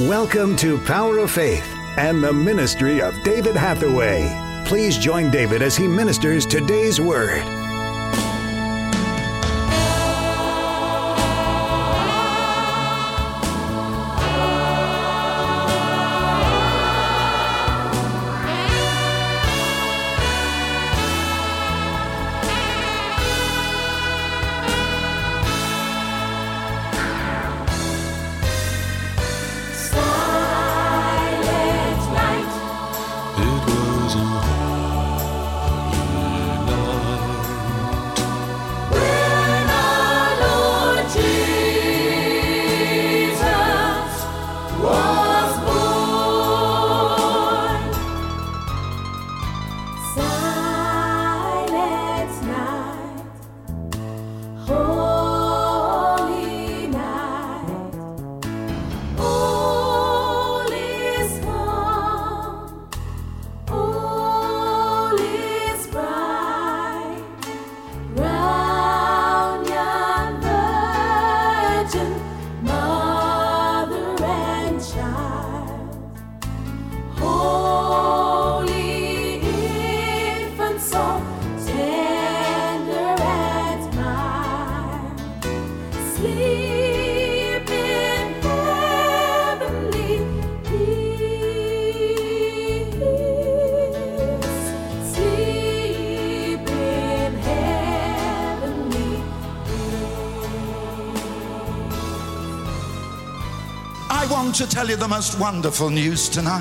Welcome to Power of Faith and the ministry of David Hathaway. Please join David as he ministers today's word. It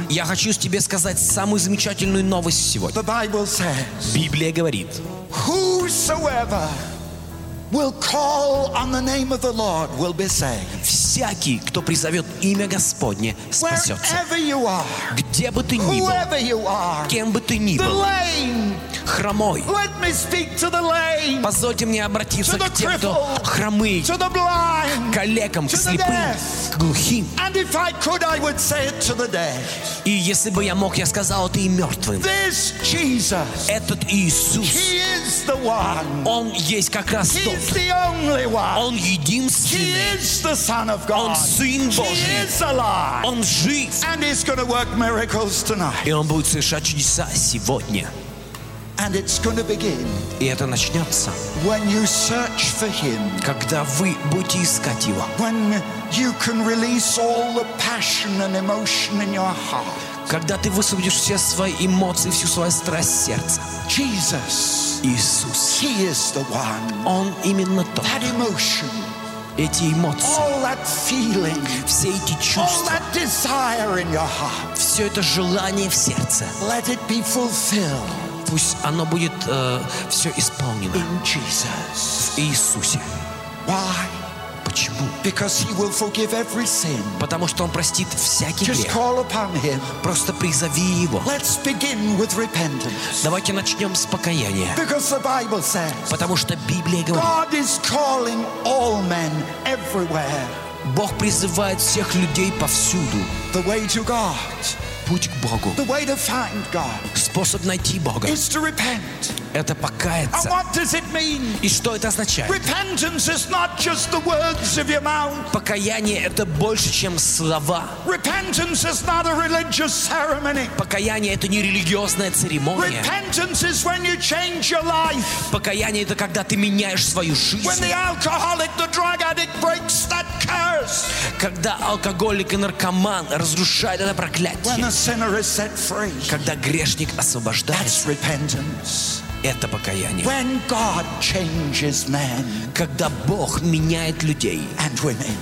Я хочу тебе сказать самую замечательную новость сегодня. Библия говорит, Whosoever will call on the name of the Lord will be saved. всякий, кто призовет имя Господне, спасется. Wherever you are, Где бы ты ни был, whoever you are, кем бы ты ни the был, lame, хромой, позвольте мне обратиться к тем, кто blind. к калекам, к слепым, к глухим. И если бы я мог, я сказал это и мертвым. Этот Иисус. Он есть как раз тот. Он единственный. Он. Сын Божий. Он жив. И Он будет совершать чудеса сегодня. And it's going to begin И это начнется, when you search for Him, когда вы будете искать Его. when you can release all the passion and emotion in your heart. Когда ты высвободишь все свои эмоции, всю свою страсть сердца. Jesus, Иисус, He is the one. Он именно тот. That emotion, Эти эмоции, all that feeling, все эти all чувства, that desire in your heart, все это желание в сердце, let it be fulfilled Пусть оно будет все исполнено in Jesus. в Иисусе. Why? Почему? Because He will forgive every sin. Потому что Он простит всякий Just грех. call upon Him. Просто призови Его. Let's begin with repentance. Давайте начнем с покаяния. Because the Bible says Потому что Библия говорит, God is calling all men everywhere. Бог призывает всех людей повсюду. The way to God, Путь к Богу. the way to find God Способ найти Бога is to repent. – Это покаяться. И что это означает? Покаяние – это больше, чем слова. Покаяние – это не религиозная церемония. Покаяние – это когда ты меняешь свою жизнь. Когда алкоголик и наркоман разрушают это проклятие. Когда грешник освобождается. Это покаяние. When God changes men Когда Бог меняет людей, and women,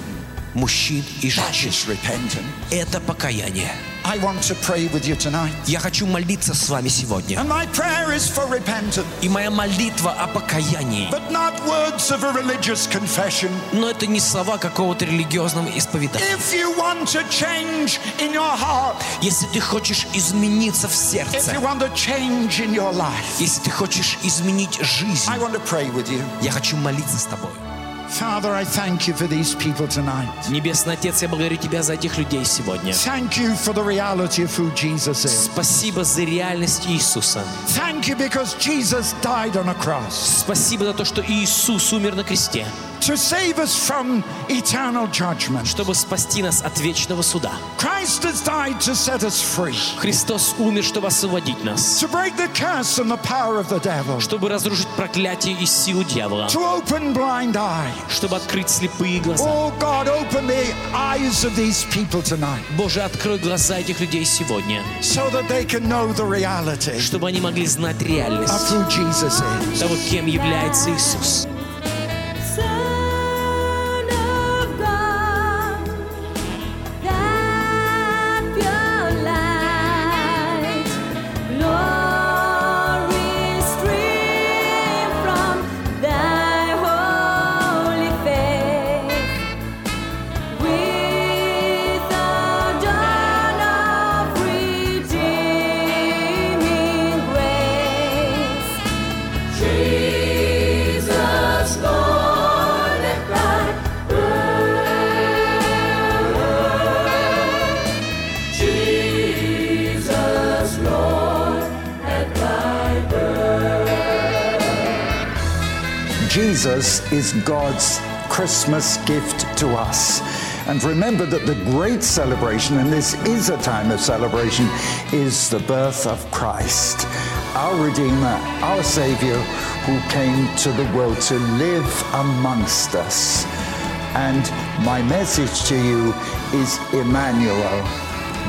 мужчин и женщин, это покаяние. I want to pray with you tonight. Я хочу молиться с вами сегодня. And my prayer is for repentance, И моя молитва о покаянии. but not words of a religious confession. Но это не слова какого-то религиозного исповедания. If you want to change in your heart, Если ты хочешь измениться в if сердце, you want to change in your life, если ты хочешь изменить жизнь, I want to pray with you. я хочу молиться с тобой. Father, I thank you for these people tonight. Небесный Отец, я благодарю Тебя за этих людей сегодня. Thank you for the reality of who Jesus is. Спасибо за реальность Иисуса. Thank you because Jesus died on a cross Спасибо за то, что Иисус умер на кресте, to save us from eternal judgment. чтобы спасти нас от вечного суда. Christ has died to set us free, Христос умер, чтобы освободить нас, to break the curse and the power of the devil, чтобы разрушить проклятие и силу дьявола, to open blind eye. чтобы открыть слепые глаза. Oh God, open the eyes of these people tonight Боже, открой глаза этих людей сегодня, so that they can know the reality чтобы они могли знать of реальность who Jesus is. того, кем является Иисус. Jesus is God's Christmas gift to us. And remember that the great celebration, and this is a time of celebration, is the birth of Christ, our Redeemer, our Savior, who came to the world to live amongst us. And my message to you is Emmanuel.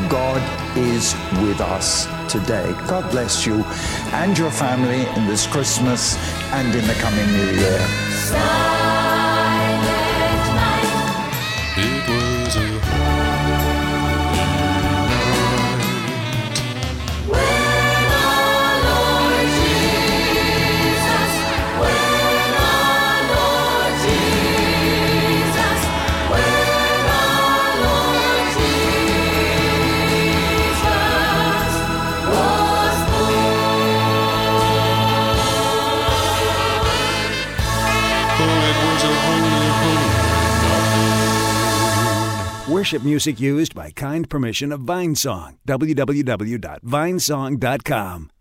God is with us today. God bless you and your family in this Christmas and in the coming new year. Worship music used by kind permission of Vinesong. www.vinesong.com.